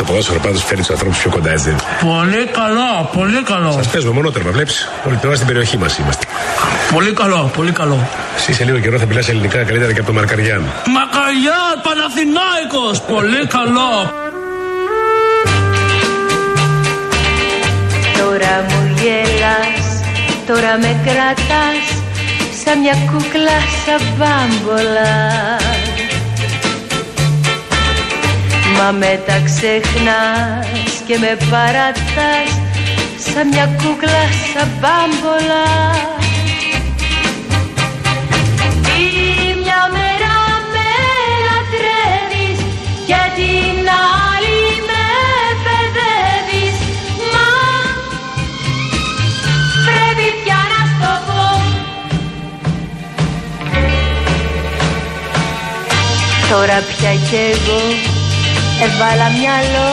Το ποδόσφαιρο πάντως φέρνει τους ανθρώπους πιο κοντά, έτσι. Πολύ καλό, πολύ καλό. Σας παίζουμε μόνο τέρμα, βλέπεις. Όλη την ώρα στην περιοχή μας είμαστε. Πολύ καλό, πολύ καλό. Εσύ σε λίγο καιρό θα μιλάς ελληνικά καλύτερα και από τον Μαρκαριάν. Μακαριά, Παναθηνάικος, πολύ καλό. Τώρα μου γελάς, τώρα με κρατάς Σαν μια κούκλα σαν μπάμπολα Μα μετά ξεχνάς και με παρατάς Σαν μια κούκλα σαν μπάμπολα. Τη μια μέρα με λατρεύεις Και την άλλη με παιδεύεις. Μα πρέπει πια να στο πω. Τώρα πια κι εγώ έβαλα μυαλό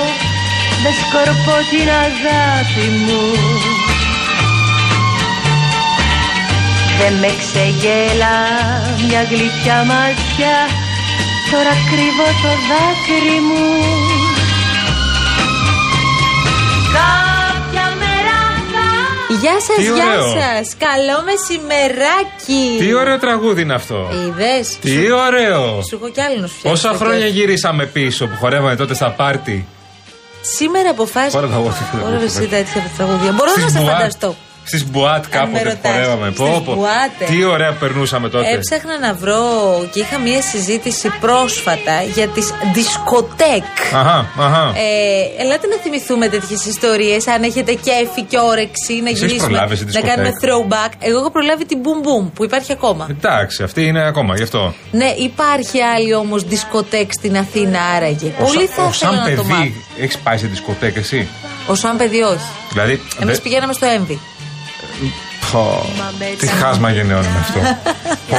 με σκορπό την αγάπη μου. Δεν με ξεγέλα μια γλυκιά ματιά Τώρα κρύβω το δάκρυ μου. Κάποια μέρα θα Γεια σας, Τι γεια ωραίο. σας. Καλό μεσημεράκι. Τι ωραίο τραγούδι είναι αυτό. Είδες. Τι ωραίο. Σου έχω κι άλλο να σου φτιάξω. Πόσα το χρόνια κέφι. γυρίσαμε πίσω που χορεύαμε τότε στα πάρτι; Σήμερα αποφάσισα. Χόρευα εγώ τέτοια Χόρευε εσύ τραγούδια. τέτοια τραγούδια. Μπορώ να σε φανταστώ. Στις μπουάτ με κάποτε που ρωτάς. χορεύαμε. Στις Πω, πω. μπουάτ, ε. Τι ωραία που περνούσαμε τότε. Έψαχνα να βρω και είχα μία συζήτηση πρόσφατα για τις δισκοτέκ. Αχα, αχα. Ε, ελάτε να θυμηθούμε τέτοιες ιστορίες. Αν έχετε κέφι και όρεξη να Εσείς γυρίσουμε. προλάβες τη Να δισκοτέκ. κάνουμε throwback. Εγώ έχω προλάβει την Boom Boom που υπάρχει ακόμα. Εντάξει, αυτή είναι ακόμα γι' αυτό. Ναι, υπάρχει άλλη όμως δισκοτέκ στην Αθήνα άραγε. Ο Πολύ σα- θα ο ήθελα σαν να το μάθω. παιδί έχεις πάει σε δισκοτέκ εσύ; Ο σαν παιδί όχι. Δηλαδή. Εμείς δε- πηγαίναμε στο Έμβη. Πω, Τι χάσμα γενναιών είναι αυτό. Πω,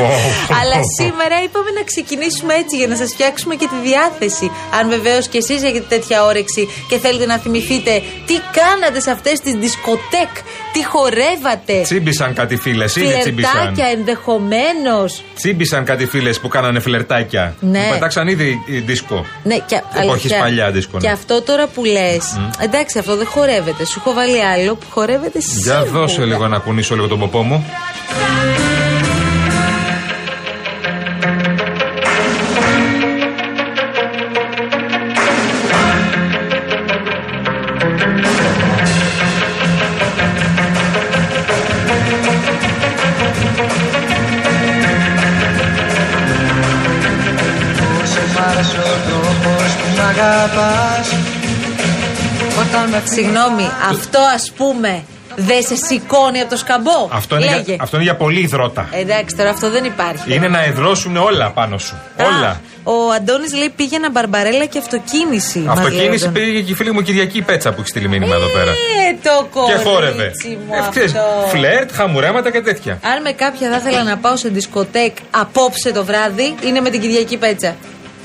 πω, Αλλά πω. σήμερα είπαμε να ξεκινήσουμε έτσι για να σας φτιάξουμε και τη διάθεση. Αν βεβαίως και εσείς έχετε τέτοια όρεξη και θέλετε να θυμηθείτε τι κάνατε σε αυτές τις δισκοτέκ, τι χορεύατε. Τσίμπησαν κάτι φίλες, είναι τσίμπησαν. Φλερτάκια ενδεχομένως. Τσίμπησαν κάτι φίλες που κάνανε φλερτάκια. Ναι. Που πετάξαν ήδη η δίσκο. Ναι, και Εποχής αλήθεια, παλιά δίσκο, ναι. Και αυτό τώρα που λες. Εντάξει, αυτό δεν χορεύεται. Σου έχω βάλει άλλο που χορεύεται Για σίγουρα. δώσε λίγο να κουνήσω λίγο τον ποπό μου. Συγγνώμη, αυτό ας πούμε δεν σε σηκώνει από το σκαμπό. Αυτό είναι, Λέγε. για, αυτό είναι για πολύ υδρότα. Εντάξει, τώρα αυτό δεν υπάρχει. Είναι να εδρώσουν όλα πάνω σου. Α, όλα. Ο Αντώνης λέει πήγαινα μπαρμπαρέλα και αυτοκίνηση. μας λέει ο Αυτοκίνηση Αντώνης. πήγε και η φίλη μου Κυριακή Πέτσα που έχει στείλει μήνυμα εδώ πέρα. Ε, το Και κορίτσι χόρευε. μου Ε, ξέρεις, αυτό. Φλερτ, χαμουρέματα και τέτοια. Αν με κάποια θα ήθελα να πάω σε δισκοτέκ απόψε το βράδυ, είναι με την Κυριακή Πέτσα.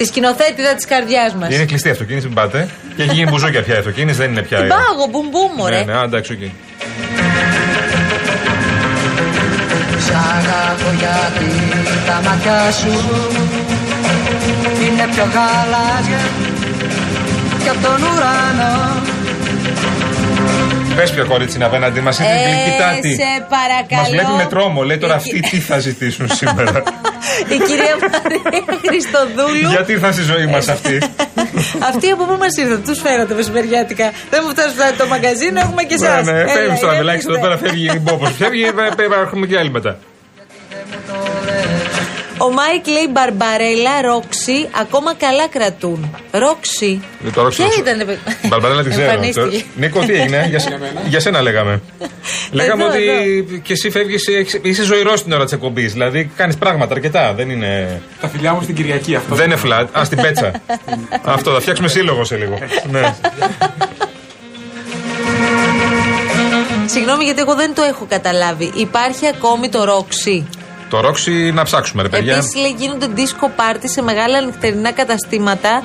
Τη σκηνοθέτιδα της καρδιάς μας. Είναι κλειστή η αυτοκίνηση, μην πάτε. Και έχει γίνει μπουζούκια πια η αυτοκίνηση, δεν είναι πια. Την πάγω, Boom Boom, Ναι, ωραία. ναι, α, εντάξει, οκ. Σ' αγαπώ γιατί τα μάτια σου Είναι πιο γαλάζια κι απ' τον ουρανό Πες ποιο κορίτσι είναι απέναντί μας, είναι Ε, γλυκυτάτη. σε παρακαλώ. Μας βλέπει με τρόμο, λέει τώρα Η αυτοί κυ- τι θα ζητήσουν σήμερα. Η κυρία Μαρία Χριστοδούλου. Γιατί ήρθαν στη ζωή μας αυτοί. Αυτοί από πού μας ήρθαν, τους φέρατε μεσημεριάτικα. Δεν μου φτάσει φτάνει το μαγκαζίνο, έχουμε και εσά. Ναι, ναι, φεύγει τώρα, μιλάξει εδώ πέρα, φεύγει η μπόπο. Φεύγει, ε, ε, έχουμε και άλλοι μετά. Ο Μάικ λέει Μπαρμπαρέλα, Ρόξι, ακόμα καλά κρατούν. Ρόξι. Ε, το Ρόξι, Ποια Ρόξι. ήταν. Την Μπαρμπαρέλα την ξέρω. Εμφανίστηκε. Το- Νίκο, τι έγινε, για, σε- για σένα λέγαμε. λέγαμε Εδώ, ότι εδώ. και εσύ φεύγεις, είσαι ζωηρός την ώρα της εκπομπής. Δηλαδή κάνεις πράγματα αρκετά. Δεν είναι, Τα φιλιά μου στην Κυριακή αυτό. δεν είναι flat. Α, στην πέτσα. Αυτό, θα φτιάξουμε σύλλογο σε λίγο. ναι. Συγγνώμη γιατί εγώ δεν το έχω καταλάβει. Υπάρχει ακόμη το Ρόξι; Το ρόξι να ψάξουμε, ρε παιδιά. Επίσης, λέει, γίνονται disco party σε μεγάλα νυχτερινά καταστήματα.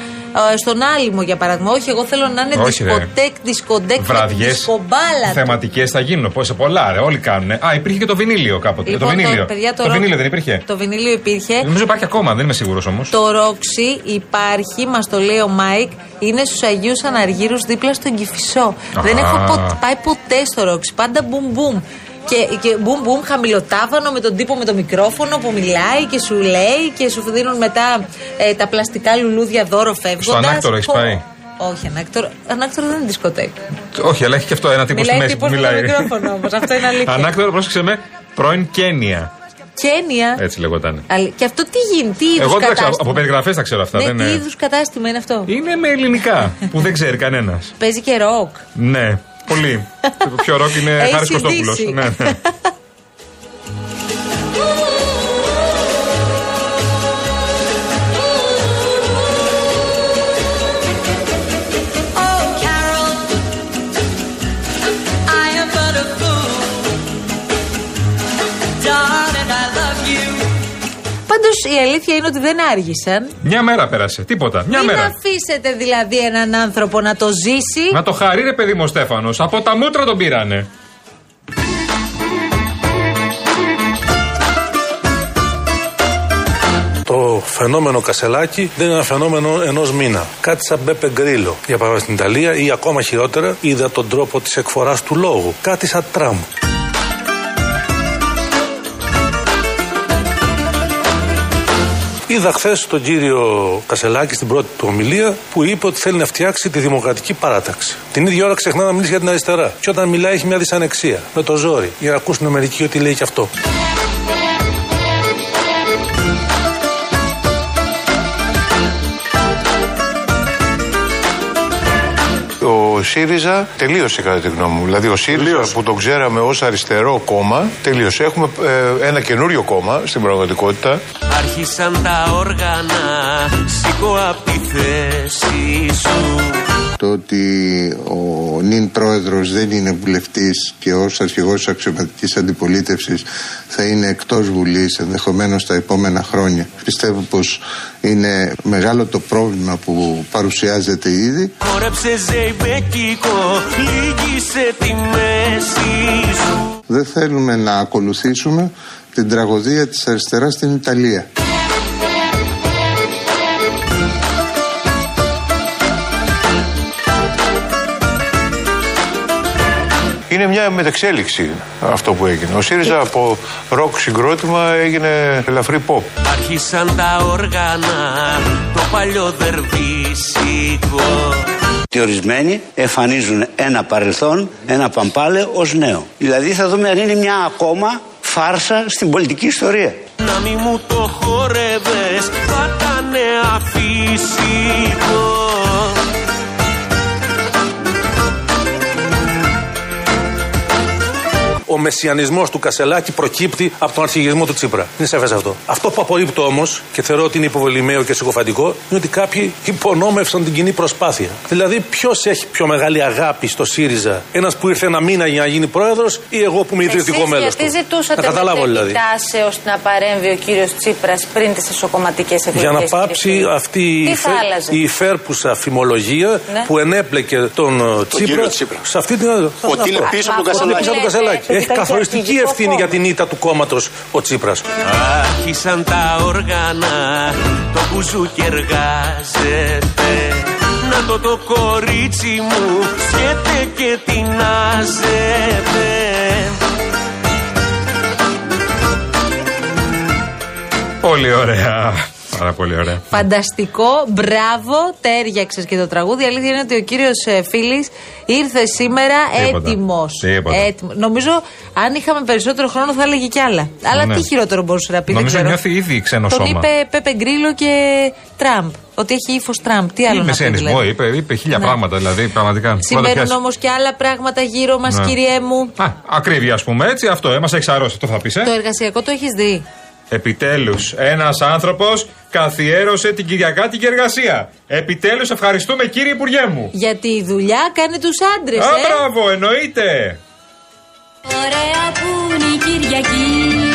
ε, στον Άλυμο, για παράδειγμα. Όχι, εγώ θέλω να είναι Όχι, ρε. δισκοτέκ, δισκοντέκ, Βραδιές. δισκομπάλα. Θεματικές θα γίνουν. Πώ σε πολλά, ρε. Όλοι κάνουν. Α, υπήρχε και το βινίλιο κάποτε. Λοιπόν, το βινίλιο. παιδιά, το, το ρο- βινίλιο δεν υπήρχε. Το βινίλιο υπήρχε. Νομίζω υπάρχει ακόμα, δεν είμαι σίγουρος όμως. Το Roxy υπάρχει, μας το λέει ο Μάικ, είναι στους Αγίους Αναργύρους δίπλα στον Κηφισό. Δεν έχω πο- πάει ποτέ στο Roxy. Πάντα Boom Boom. Και, και Boom Boom χαμηλοτάβανο με τον τύπο με το μικρόφωνο που μιλάει και σου λέει και σου δίνουν μετά ε, τα πλαστικά λουλούδια δώρο φεύγοντας. Ανάκτορο έχεις πάει; Όχι, ανάκτορο, ανάκτορο δεν είναι δισκοτέκ. Όχι, αλλά έχει και αυτό ένα τύπο στη Μιλάει μέση που τύπος με το μιλάει. μικρόφωνο όμως, αυτό είναι αλήθεια. Ανάκτορο, πρόσεξε με, πρώην Κένια. Κένια. Έτσι λεγόταν. Αλη- Και αυτό τι γίνει, τι είδους Εγώ δεν τα ξέρω, κατάστημα. από περιγραφές τα ξέρω αυτά. Ναι, δεν τι είναι... είδους κατάστημα είναι αυτό; είναι με ελληνικά που δεν ξέρει κανένας. Παίζει και ροκ. Ναι, πολύ. το πιο ροκ είναι Έχει Χάρης Κωστόπουλος. ειδήσει. Ναι, ναι. Πάντως η αλήθεια είναι ότι δεν άργησαν. Μια μέρα πέρασε. Τίποτα. Μια Μην μέρα. αφήσετε δηλαδή έναν άνθρωπο να το ζήσει. Να το χαρεί ρε παιδί μου ο Στέφανος. Από τα μούτρα τον πήρανε. Το φαινόμενο Κασελάκη δεν είναι ένα φαινόμενο ενός μήνα. Κάτι σαν Μπέπε Γκρίλο. Για παράδειγμα στην Ιταλία ή ακόμα χειρότερα, είδα τον τρόπο της εκφοράς του λόγου. Κάτι σαν Τραμπ. Είδα χθες τον κύριο Κασελάκη στην πρώτη του ομιλία που είπε ότι θέλει να φτιάξει τη δημοκρατική παράταξη. Την ίδια ώρα ξεχνά να μιλήσει για την αριστερά. Και όταν μιλάει έχει μια δυσανεξία. Με το ζόρι. Για να ακούσουν μερικοί ότι λέει και αυτό. ΣΥΡΙΖΑ τελείωσε κατά τη γνώμη μου. Δηλαδή ο ΣΥΡΙΖΑ που τον ξέραμε ως αριστερό κόμμα τελείωσε. Έχουμε ε, ένα καινούριο κόμμα στην πραγματικότητα. Άρχισαν τα όργανα, σήκω απ' τη θέση σου Το ότι ο νυν πρόεδρος δεν είναι βουλευτής και ως αρχηγός της αξιωματικής αντιπολίτευσης θα είναι εκτός Βουλής ενδεχομένως τα επόμενα χρόνια. Πιστεύω πως είναι μεγάλο το πρόβλημα που παρουσιάζεται ήδη. Χόρεψε ζεϊμπεκικό, λύγησε τη μέση σου Δεν θέλουμε να ακολουθήσουμε την τραγωδία της αριστεράς στην Ιταλία. Είναι μια μετεξέλιξη αυτό που έγινε. Ο ΣΥΡΙΖΑ από ροκ συγκρότημα έγινε ελαφρύ pop. Άρχισαν τα όργανα, το παλιό δερβίσικο Και ορισμένοι εμφανίζουν ένα παρελθόν, ένα παμπάλε ως νέο. Δηλαδή θα δούμε αν είναι μια ακόμα φάρσα στην πολιτική ιστορία. Να μη μου το χόρευες, θα ήταν Ο μεσιανισμός του Κασελάκη προκύπτει από τον αρχηγισμό του Τσίπρα. Είναι σαφέ αυτό. Αυτό που απορρίπτω όμως και θεωρώ ότι είναι υποβολημαίο και συκοφαντικό είναι ότι κάποιοι υπονόμευσαν την κοινή προσπάθεια. Δηλαδή, ποιος έχει πιο μεγάλη αγάπη στο ΣΥΡΙΖΑ, ένας που ήρθε ένα μήνα για να γίνει πρόεδρος ή εγώ που είμαι ιδρυτικό Εσείς μέλος. γιατί ζητούσατε Να καταλάβω δηλαδή. μετεπιτάσεως να παρέμβει ο κύριος Τσίπρας πριν τις εσωκομματικές εκλογές; Για να κύριε πάψει Φίλη. αυτή η, Τι θα υφέ- άλλαζε; η υφέρπουσα φημολογία Ναι. που ενέπλεκε τον ε, Τσίπρα, κύριο Τσίπρα. σε αυτή την. Ότι είναι πίσω από τον Ότι είναι Κασελάκη. πίσω από τον Κασελάκη. Λέτε, Έχει ήταν και καθοριστική αρχηγικό ευθύνη κόμμα. για την ήττα του κόμματος ο Τσίπρας. Άρχισαν τα όργανα, το μπουζούκι εργάζεται Να το το κορίτσι μου, σκέτε και τεινάζεται Πολύ ωραία. Πάρα πολύ ωραία. Φανταστικό, μπράβο, τέριαξε και το τραγούδι. Η αλήθεια είναι ότι ο κύριος Φίλης ήρθε σήμερα Τίποτα. έτοιμος. Τίποτα. Νομίζω, αν είχαμε περισσότερο χρόνο, θα έλεγε κι άλλα. Αλλά Ναι. τι χειρότερο μπορούσε να πει. δεν Νομίζω ξέρω. νιώθει ήδη ξένο Τον σώμα. είπε Πέπε Γκρίλο και Τραμπ. Ότι έχει ύφος Τραμπ. Τι άλλο να πει. Μεσαιανισμό, Δηλαδή. είπε, είπε χίλια Ναι. πράγματα δηλαδή, πραγματικά. Πρώτα Συμβαίνουν πιάσεις. όμως και άλλα πράγματα γύρω μας, Ναι. κυριέ μου. Α, ακρίβεια, ας πούμε, έτσι, αυτό, ε, μας έχει αρρώσει, το θα πεις, ε. Το εργασιακό το έχεις δει. Επιτέλους, ένας άνθρωπος καθιέρωσε την Κυριακάτικη εργασία. Επιτέλους, ευχαριστούμε κύριε Υπουργέ μου. Γιατί η δουλειά κάνει τους άντρες, Α, ε. μπράβο, εννοείται. Ωραία που είναι η Κυριακή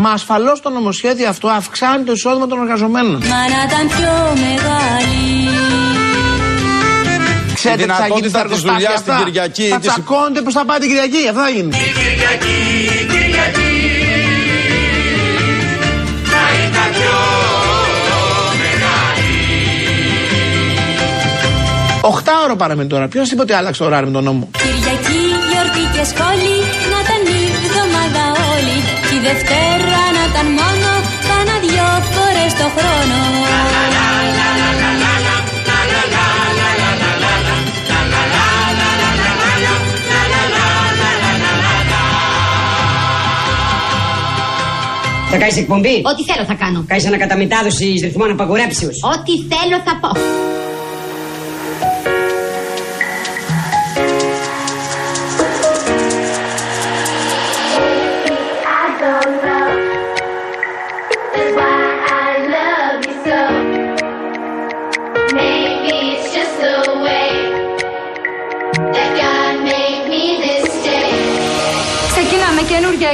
Μα ασφαλώς το νομοσχέδιο αυτό αυξάνει το εισόδημα των εργαζομένων. Μα να ήταν πιο μεγάλη. Ξέρετε τι θα γίνει δυνατότητα στα της εργοστάσια δουλειάς την αυτά; Κυριακή Θα και συ- τσακώνονται πώ θα πάει την Κυριακή. Αυτό θα γίνει. Οχτάωρο παραμένει τώρα. Ποιος είπε ότι άλλαξε το ωράριο με τον νόμο; Κυριακή, γιορτή και σχόλη, να ήταν η εβδομάδα όλη. Κι η Δευτέρα να ήταν μόνο, κάνα δυο φορές το χρόνο. Θα κάνεις εκπομπή; Ό,τι θέλω θα κάνω. Κάνεις ανακαταμετάδοση ρυθμών απαγορέψεω. Ό,τι θέλω θα πω.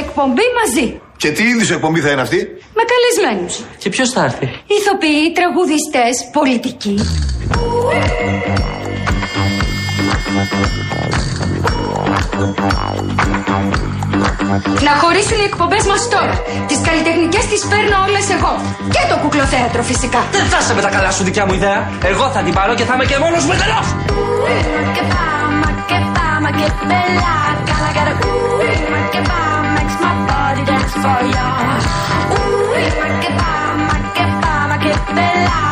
Εκπομπή μαζί. Και τι είδους εκπομπή θα είναι αυτή; Με καλεσμένους. Και ποιος θα έρθει; Ηθοποιοί, τραγουδιστές, πολιτικοί. Να χωρίσουν οι εκπομπές μας τώρα. Τις καλλιτεχνικές τις παίρνω όλες εγώ. Και το κουκλοθέατρο φυσικά. Δεν θα είσαι με τα καλά σου δικιά μου ιδέα. Εγώ θα την πάρω και θα είμαι και μόνος μου for you. Ooh, you make it bomb, make it bomb.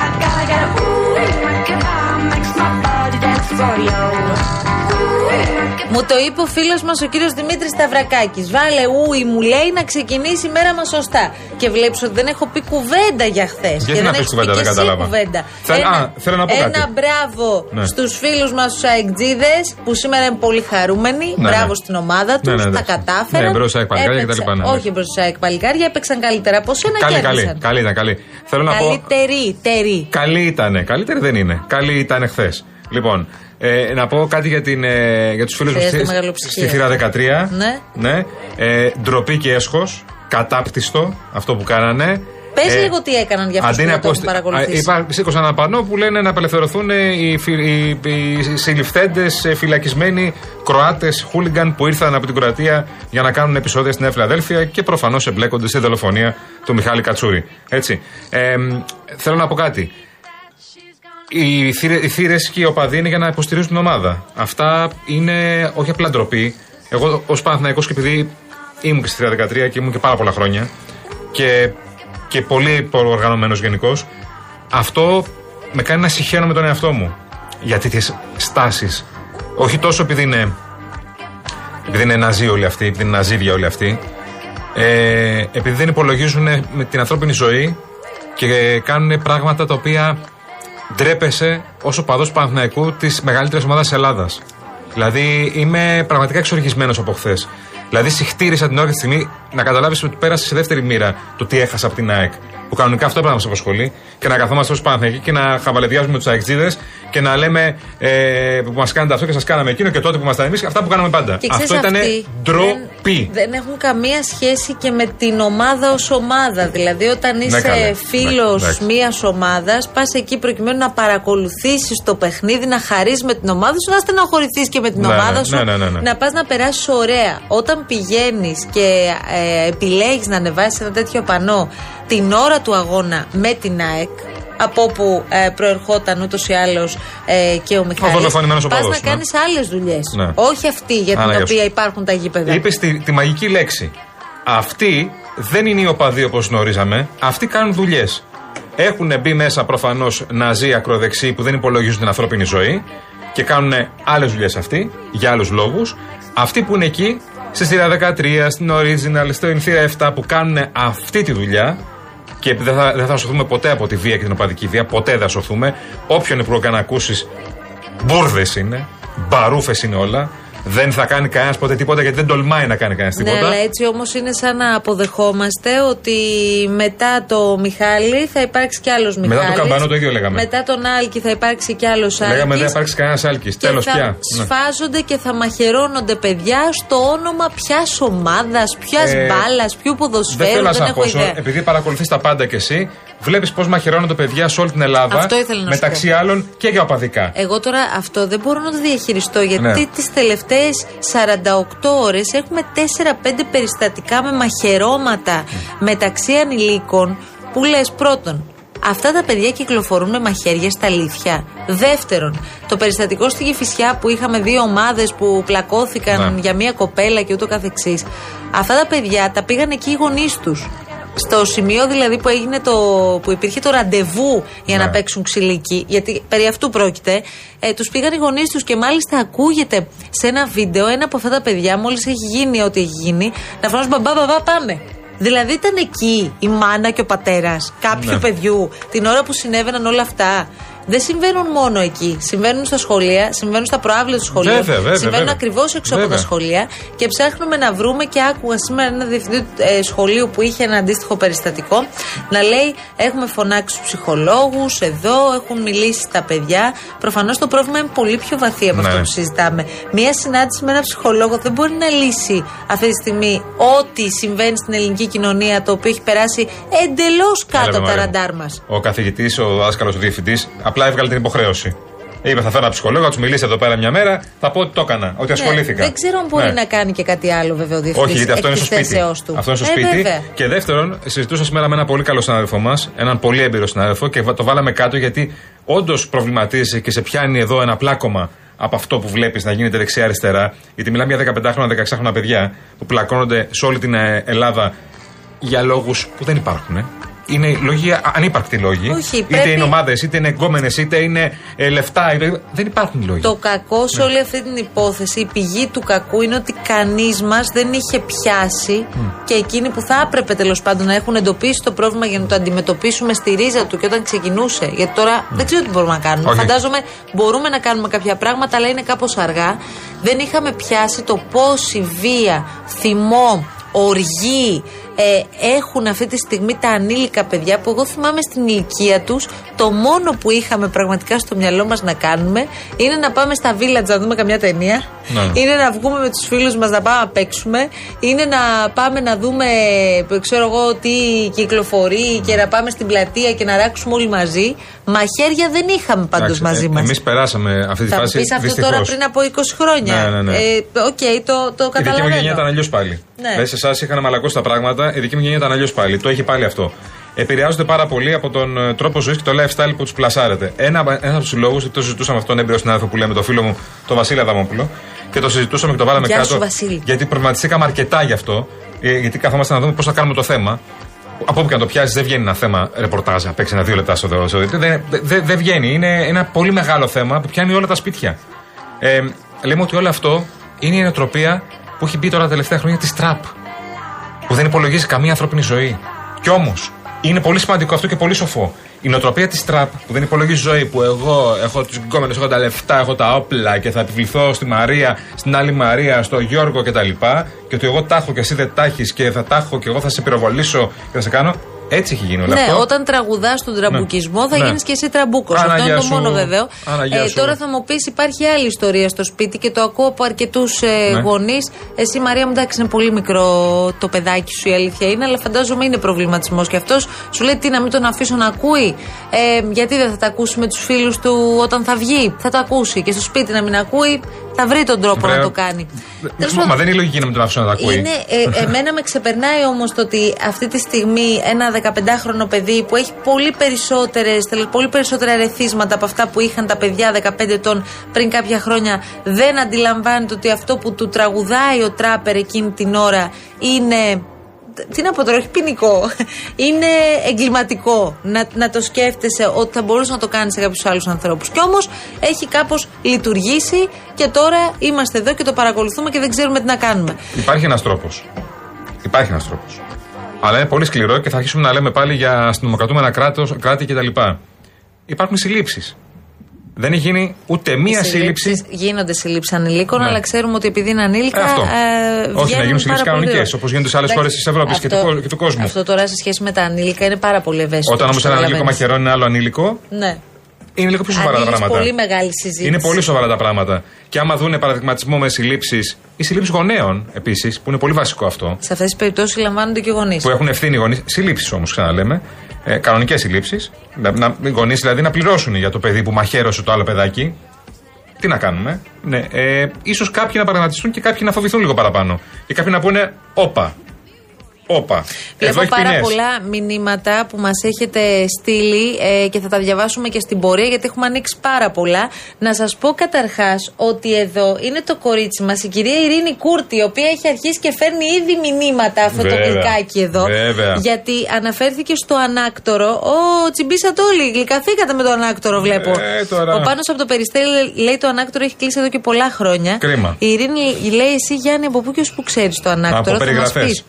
Μου το είπε ο φίλος μας ο κύριος Δημήτρης Σταυρακάκης. Βάλε ούι, μου λέει να ξεκινήσει η μέρα μας σωστά. Και βλέπεις ότι δεν έχω πει κουβέντα για χθες. Γιατί και να δεν πεις έχεις κουβέντα, πει δεν και εσύ κατάλαβα. κουβέντα. Θέλ- α, θέλω να πω ένα κάτι. μπράβο Ναι. στους φίλους μας τους αεκτζίδες που σήμερα είναι πολύ χαρούμενοι. Ναι, μπράβο ναι. στην ομάδα τους. Ναι, ναι, τα εντάξει. κατάφεραν. Ναι, μπρος ΑΕΚ παλικάρια Έπαιξαν- κτλ, ναι, Όχι μπρος ΑΕΚ παλικάρια, έπαιξαν καλύτερα από σένα και Καλή, καλή. κέρδισαν. Καλή ήταν, καλή. Θέλω να πω. Καλύτερη, τερή. Καλή ήταν. Καλύτερη δεν είναι. Καλή ήταν χθες. Λοιπόν, ε, να πω κάτι για, την, ε, για τους φίλους μου Χρειάζεται στη, μεγαλοψυχία. στη θύρα 13. Ναι. ναι. Ε, ντροπή και έσχος. Κατάπτυστο αυτό που κάνανε. Πες Ε, λίγο τι έκαναν για αυτούς Αντί που να δεν το έχουν πω. παρακολουθήσει. Είπα, σήκωσαν ένα πανό που λένε να απελευθερωθούν οι, φι- οι, οι συλληφθέντες φυλακισμένοι Κροάτες χούλιγκαν που ήρθαν από την Κροατία για να κάνουν επεισόδια στην Νέα Φιλαδέλφια και προφανώς εμπλέκονται στη δολοφονία του Μιχάλη Κατσούρη. Έτσι. Ε, μ, θέλω να πω κάτι. Οι, θύρε- οι θύρες και οι οπαδοί είναι για να υποστηρίζουν την ομάδα. Αυτά είναι όχι απλά ντροπή. Εγώ ως Παναθηναϊκός και επειδή ήμουν και στη 13 και ήμουν και πάρα πολλά χρόνια και, και πολύ οργανωμένο γενικώς, αυτό με κάνει να συχαίνω με τον εαυτό μου για τέτοιες στάσεις. Όχι τόσο επειδή είναι, επειδή είναι ναζί όλοι αυτοί, επειδή είναι ναζίδια όλοι αυτοί, ε, επειδή δεν υπολογίζουν με την ανθρώπινη ζωή και κάνουν πράγματα τα οποία ντρέπεσαι ως οπαδό Παναθηναϊκού της μεγαλύτερης ομάδας της Ελλάδας. Δηλαδή είμαι πραγματικά εξοργισμένος από χθες. Δηλαδή συχτήρισα την ώρα και τη στιγμή να καταλάβεις ότι πέρασε σε δεύτερη μοίρα το τι έχασα από την ΑΕΚ. Που κανονικά αυτό πρέπει να μας απασχολεί και να καθόμαστε ω Παναθηναϊκοί και να χαβαλεδιάζουμε τους αεξίδες και να λέμε ε, που μας κάνετε αυτό και σας κάναμε εκείνο και τότε που ήμασταν εμείς, αυτά που κάναμε πάντα. Και αυτό ξέρεις, ήταν αυτοί ντροπή. Δεν έχουν καμία σχέση και με την ομάδα ως ομάδα. Δηλαδή, όταν είσαι καλέ. φίλος Ναι, εντάξει. μιας ομάδας, πας εκεί προκειμένου να παρακολουθήσεις το παιχνίδι, να χαρείς με την ομάδα σου, να στενοχωρηθείς και με την Ναι, ομάδα ναι, σου. ναι, ναι, ναι, ναι. Να πας να περάσεις ωραία. Όταν πηγαίνεις και ε, επιλέγεις να ανεβάσεις ένα τέτοιο πανό την ώρα του αγώνα με την ΑΕΚ, από όπου ε, προερχόταν ούτως ή άλλως ε, και ο Μιχάλης δολοφονημένος Πας οπαδός, να ναι. κάνεις άλλες δουλειές. Ναι. Όχι αυτή για την Άρα, για οποία σου. υπάρχουν τα γήπεδα. Είπες τη, τη μαγική λέξη. Αυτοί δεν είναι οι οπαδοί όπως γνωρίζαμε. Αυτοί κάνουν δουλειές. Έχουν μπει μέσα προφανώς ναζί ακροδεξιοί που δεν υπολογίζουν την ανθρώπινη ζωή και κάνουν άλλες δουλειές αυτοί για άλλους λόγους. Αυτοί που είναι εκεί, στη θύρα 13, στην Original, στην θύρα 7 που κάνουν αυτή τη δουλειά και δεν θα, δεν θα σωθούμε ποτέ από τη βία και την οπαδική βία. Ποτέ δεν θα σωθούμε. Όποιον υπουργό και να ακούσεις, Μπούρδε είναι, μπαρούφες είναι όλα. Δεν θα κάνει κανένας ποτέ τίποτα γιατί δεν τολμάει να κάνει κανένας Ναι, τίποτα. αλλά έτσι όμως είναι σαν να αποδεχόμαστε ότι μετά το Μιχάλη θα υπάρξει κι άλλος Μιχάλη. Μετά το Καμπανό το ίδιο λέγαμε. Μετά τον Άλκη θα υπάρξει κι άλλος Άλκη. Λέγαμε δεν θα υπάρξει κανένας άλκης. Και Τέλος θα πια. Ναι. σφάζονται και θα μαχαιρώνονται παιδιά στο όνομα ποια ομάδας, ποια Ε, μπάλας, ποιου Δεν ποδοσφαίρου. θέλω να Δεν σα έχω ιδέα. επειδή παρακολουθείς τα πάντα κι εσύ, βλέπεις πώς μαχαιρώνονται παιδιά σε όλη την Ελλάδα. Αυτό ήθελα να σου μεταξύ άλλων και για οπαδικά. Εγώ τώρα αυτό δεν μπορώ να το διαχειριστώ γιατί Ναι. τις τελευταίες 48 ώρες έχουμε 4-5 περιστατικά με μαχαιρώματα μεταξύ ανηλίκων που λες πρώτον Αυτά τα παιδιά κυκλοφορούν με μαχαίρια στα αλήθεια. Δεύτερον, το περιστατικό στη Γεφυσιά που είχαμε δύο ομάδες που πλακώθηκαν Ναι. για μία κοπέλα και ούτω καθεξής. Αυτά τα παιδιά τα πήγαν εκεί οι γονείς τους. Στο σημείο δηλαδή που, έγινε το, που υπήρχε το ραντεβού για Ναι. να παίξουν ξυλίκι, γιατί περί αυτού πρόκειται, ε, τους πήγαν οι γονείς τους και μάλιστα ακούγεται σε ένα βίντεο ένα από αυτά τα παιδιά, μόλις έχει γίνει ό,τι έχει γίνει, να φωνάζουν μπαμπά, μπαμπά, πάμε. Δηλαδή ήταν εκεί η μάνα και ο πατέρας κάποιου Ναι. παιδιού την ώρα που συνέβαιναν όλα αυτά. Δεν συμβαίνουν μόνο εκεί. Συμβαίνουν στα σχολεία, συμβαίνουν στα προάβλια του σχολείου. Βέβαια, βέβαια, συμβαίνουν βέβαια. ακριβώς έξω από Βέβαια. τα σχολεία και ψάχνουμε να βρούμε και άκουγα σήμερα ένα διευθυντή ε, σχολείου που είχε ένα αντίστοιχο περιστατικό να λέει έχουμε φωνάξει τους ψυχολόγους εδώ, έχουν μιλήσει στα παιδιά. Προφανώς το πρόβλημα είναι πολύ πιο βαθύ από Ναι. αυτό που συζητάμε. Μία συνάντηση με ένα ψυχολόγο δεν μπορεί να λύσει αυτή τη στιγμή ό,τι συμβαίνει στην ελληνική κοινωνία το οποίο έχει περάσει εντελώς κάτω Έλα, από τα Μαρία. ραντάρ μας. Ο καθηγητής, ο δάσκαλο, ο διευθυντής, απλά έβγαλε την υποχρέωση. Είπε, θα φέρω ένα ψυχολόγο, θα τους μιλήσει εδώ πέρα μια μέρα, θα πω ότι το έκανα, ότι ασχολήθηκα. Ναι, δεν ξέρω αν μπορεί Ναι. να κάνει και κάτι άλλο βέβαια ο διευθυντής Όχι, γιατί αυτό εκ είναι στο της σπίτι. θέσεώς Του. Αυτό είναι στο Ε, σπίτι. βέβαια. Και δεύτερον, συζητούσα σήμερα με έναν πολύ καλό συνάδελφό μας, έναν πολύ έμπειρο συνάδελφο και το βάλαμε κάτω γιατί όντως προβληματίζει και σε πιάνει εδώ ένα πλάκωμα από αυτό που βλέπεις να γίνεται δεξιά-αριστερά. Γιατί μιλάμε για 15χρονα, 16χρονα παιδιά που πλακώνονται σε όλη την ε, Ελλάδα για λόγους που δεν υπάρχουν. ε. Είναι λόγοι, α- ανύπαρκτοι λόγοι. Όχι, είτε πρέπει- είναι ομάδες, είτε είναι εγκόμενες, είτε είναι ε, λεφτά. είτε- Δεν υπάρχουν λόγοι. Το κακό σε όλη αυτή την υπόθεση, η πηγή του κακού είναι ότι κανείς μας δεν είχε πιάσει και εκείνοι που θα έπρεπε τέλος πάντων να έχουν εντοπίσει το πρόβλημα για να το αντιμετωπίσουμε στη ρίζα του και όταν ξεκινούσε. Γιατί τώρα δεν ξέρω τι μπορούμε να κάνουμε. Όχι. Φαντάζομαι μπορούμε να κάνουμε κάποια πράγματα, αλλά είναι κάπως αργά. Δεν είχαμε πιάσει το πόση βία, θυμό, οργή ε, έχουν αυτή τη στιγμή τα ανήλικα παιδιά που εγώ θυμάμαι στην ηλικία τους το μόνο που είχαμε πραγματικά στο μυαλό μας να κάνουμε είναι να πάμε στα village να δούμε καμιά ταινία Ναι. είναι να βγούμε με τους φίλους μας να πάμε να παίξουμε είναι να πάμε να δούμε ξέρω εγώ τι κυκλοφορεί και να πάμε στην πλατεία και να ράξουμε όλοι μαζί μαχαίρια δεν είχαμε πάντως μαζί μας Εμείς περάσαμε αυτή τη θα μου φάση. πεις αυτό δυστυχώς. τώρα πριν από 20 χρόνια. Ναι, ναι, ναι. Ε, Οκ, το, το Η δική μου καταλαβαίνω. γενιά ήταν αλλιώς πάλι. Ναι. Δηλαδή, σε εσάς είχαν μαλακώσει τα πράγματα, η δική μου γενιά ήταν αλλιώς πάλι. Το έχει πάλι αυτό. Επηρεάζονται πάρα πολύ από τον ε, τρόπο ζωής και το lifestyle που τους πλασάρετε. Ένα, ένας από τους λόγους, γιατί το συζητούσαμε αυτόν τον έμπειρο συνάδελφο που λέμε, το φίλο μου, τον Βασίλη Αδαμόπουλο, και το συζητούσαμε και το βάλαμε Γεια κάτω. σου, Βασίλη. Γιατί προβληματιστήκαμε αρκετά γι' αυτό. ε, γιατί καθόμαστε να δούμε πώς θα κάνουμε το θέμα. Από όπου και να το πιάσεις, δεν βγαίνει ένα θέμα ρεπορτάζ να παίξεις ένα δύο λεπτά στο στο- Δεν, δεν, δεν βγαίνει. Είναι ένα πολύ μεγάλο θέμα που πιάνει όλα τα σπίτια. Ε, λέμε ότι όλο αυτό είναι η νοοτροπία που έχει μπει τώρα τα τελευταία χρόνια της τραπ. Που δεν υπολογίζει καμία ανθρώπινη ζωή. Κι όμως είναι πολύ σημαντικό αυτό και πολύ σοφό. Η νοοτροπία της τραπ που δεν υπολογίζει ζωή, που εγώ έχω τις γκόμενες, έχω τα λεφτά, έχω τα όπλα και θα επιβληθώ στη Μαρία, στην άλλη Μαρία, στο Γιώργο κτλ. Και, και ότι εγώ τα έχω και εσύ δεν τα έχεις και θα τα έχω και εγώ θα σε πυροβολήσω και θα σε κάνω. Έτσι έχει γίνει όλο Ναι, αυτό. όταν τραγουδάς τον τραμπουκισμό θα Ναι. γίνεις και εσύ τραμπούκος. Άνα, Αυτό είναι γεια το σου. μόνο βέβαιο. Άνα, γεια Ε, σου. τώρα θα μου πεις, υπάρχει άλλη ιστορία στο σπίτι και το ακούω από αρκετούς ε, Ναι. γονείς. Εσύ, Μαρία, μου εντάξει, είναι πολύ μικρό το παιδάκι σου, η αλήθεια είναι, αλλά φαντάζομαι είναι προβληματισμός και αυτός. Σου λέει τι να μην τον αφήσω να ακούει; Ε, γιατί δεν θα τα ακούσει με τους φίλους του όταν θα βγει; Θα το ακούσει και στο σπίτι να μην ακούει; Θα βρει τον τρόπο Βρε, να το κάνει. Τέλος Μα πάντων, δεν είναι λογική να μην τον αφήσω να τα ακούει. είναι, ε, εμένα με ξεπερνάει όμως το ότι αυτή τη στιγμή ένα 15χρονο παιδί που έχει πολύ, περισσότερες, τελε- πολύ περισσότερα ερεθίσματα από αυτά που είχαν τα παιδιά 15 ετών πριν κάποια χρόνια δεν αντιλαμβάνεται ότι αυτό που του τραγουδάει ο τράπερ εκείνη την ώρα είναι. Τι να πω τώρα, όχι ποινικό. Είναι εγκληματικό να, να το σκέφτεσαι ότι θα μπορούσες να το κάνεις σε κάποιους άλλους ανθρώπους. Κι όμως έχει κάπως λειτουργήσει και τώρα είμαστε εδώ και το παρακολουθούμε και δεν ξέρουμε τι να κάνουμε. Υπάρχει ένας τρόπος. Υπάρχει ένας τρόπος. Αλλά είναι πολύ σκληρό και θα αρχίσουμε να λέμε πάλι για αστυνομοκρατούμενα κράτος, κράτη κτλ. Υπάρχουν συλλήψεις. Δεν έχει γίνει ούτε μία σύλληψη. Συλλήψεις- Γίνονται συλλήψεις ανηλίκων, Ναι. αλλά ξέρουμε ότι επειδή είναι ανήλικα. Ε, αυτό. ε, Όχι, να βγαίνουν γίνουν συλλήψεις πάρα πολύ κανονικές, γρήγορα. όπως γίνονται σε άλλες Εντάξει, χώρες της Ευρώπης και, του αυτό- κο- και του κόσμου. Αυτό τώρα σε σχέση με τα ανήλικα είναι πάρα πολύ ευαίσθητο. Όταν όμως όπως ένα ανήλικο καταλαβαίνεις. μαχαιρό είναι άλλο ανήλικο, Ναι. είναι λίγο πιο σοβαρά τα Ανοίγεις πράγματα. πολύ μεγάλη συζήτηση. Είναι πολύ σοβαρά τα πράγματα. Και άμα δούνε παραδειγματισμό με συλλήψεις ή συλλήψεις γονέων επίσης, που είναι πολύ βασικό αυτό, Σε αυτές τις περιπτώσεις λαμβάνονται και γονείς. που έχουν ευθύνη οι γονείς, συλλήψεις όμως ξαναλέμε, ε, κανονικές συλλήψεις, να, να, οι γονείς δηλαδή να πληρώσουν για το παιδί που μαχαίρωσε το άλλο παιδάκι. Τι να κάνουμε; Ναι, ε, ίσως κάποιοι να παραγματιστούν και κάποιοι να φοβηθούν λίγο παραπάνω. Και κάποιοι να πούνε, όπα. Όπα. Εδώ Βλέπω έχει πάρα ποινές. πολλά μηνύματα που μας έχετε στείλει ε, και θα τα διαβάσουμε και στην πορεία γιατί έχουμε ανοίξει πάρα πολλά. Να σας πω καταρχάς ότι εδώ είναι το κορίτσι μας, η κυρία Ειρήνη Κούρτη, η οποία έχει αρχίσει και φέρνει ήδη μηνύματα αυτό το Βέβαια. γλυκάκι εδώ. Βέβαια. Γιατί αναφέρθηκε στο ανάκτορο. Ω, τσιμπήσατε όλοι, γλυκαθήκατε με το ανάκτορο, βλέπω. Ε, τώρα. Ο Πάνος από το Περιστέρι λέει το ανάκτορο έχει κλείσει εδώ και πολλά χρόνια. Κρίμα. Η Ειρήνη λέει εσύ Γιάννη από πού και ως πού ξέρεις το ανάκτορο; Από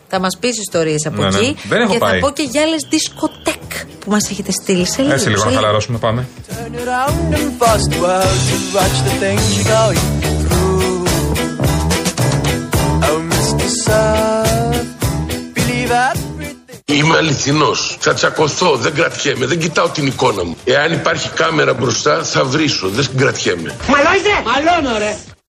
θα μας περιγραφές. Πεις, θα μας πεις ιστορίες από Ναι, ναι. εκεί. Δεν έχω και πάει. θα πω και για άλλες δισκοτέκ που μας έχετε στείλει σε λίγο. Έτσι λίγο σε να λίγο. χαλαρώσουμε, πάμε. Turn around and fast world to watch the things you're going through. Oh, Mr. Surf, believe everything. Είμαι αληθινός. Θα τσακωθώ, δεν κρατιέμαι, δεν κοιτάω την εικόνα μου. Εάν υπάρχει κάμερα μπροστά, θα βρίσω, δεν κρατιέμαι. Μαλώνετε! Μαλώνω ρε!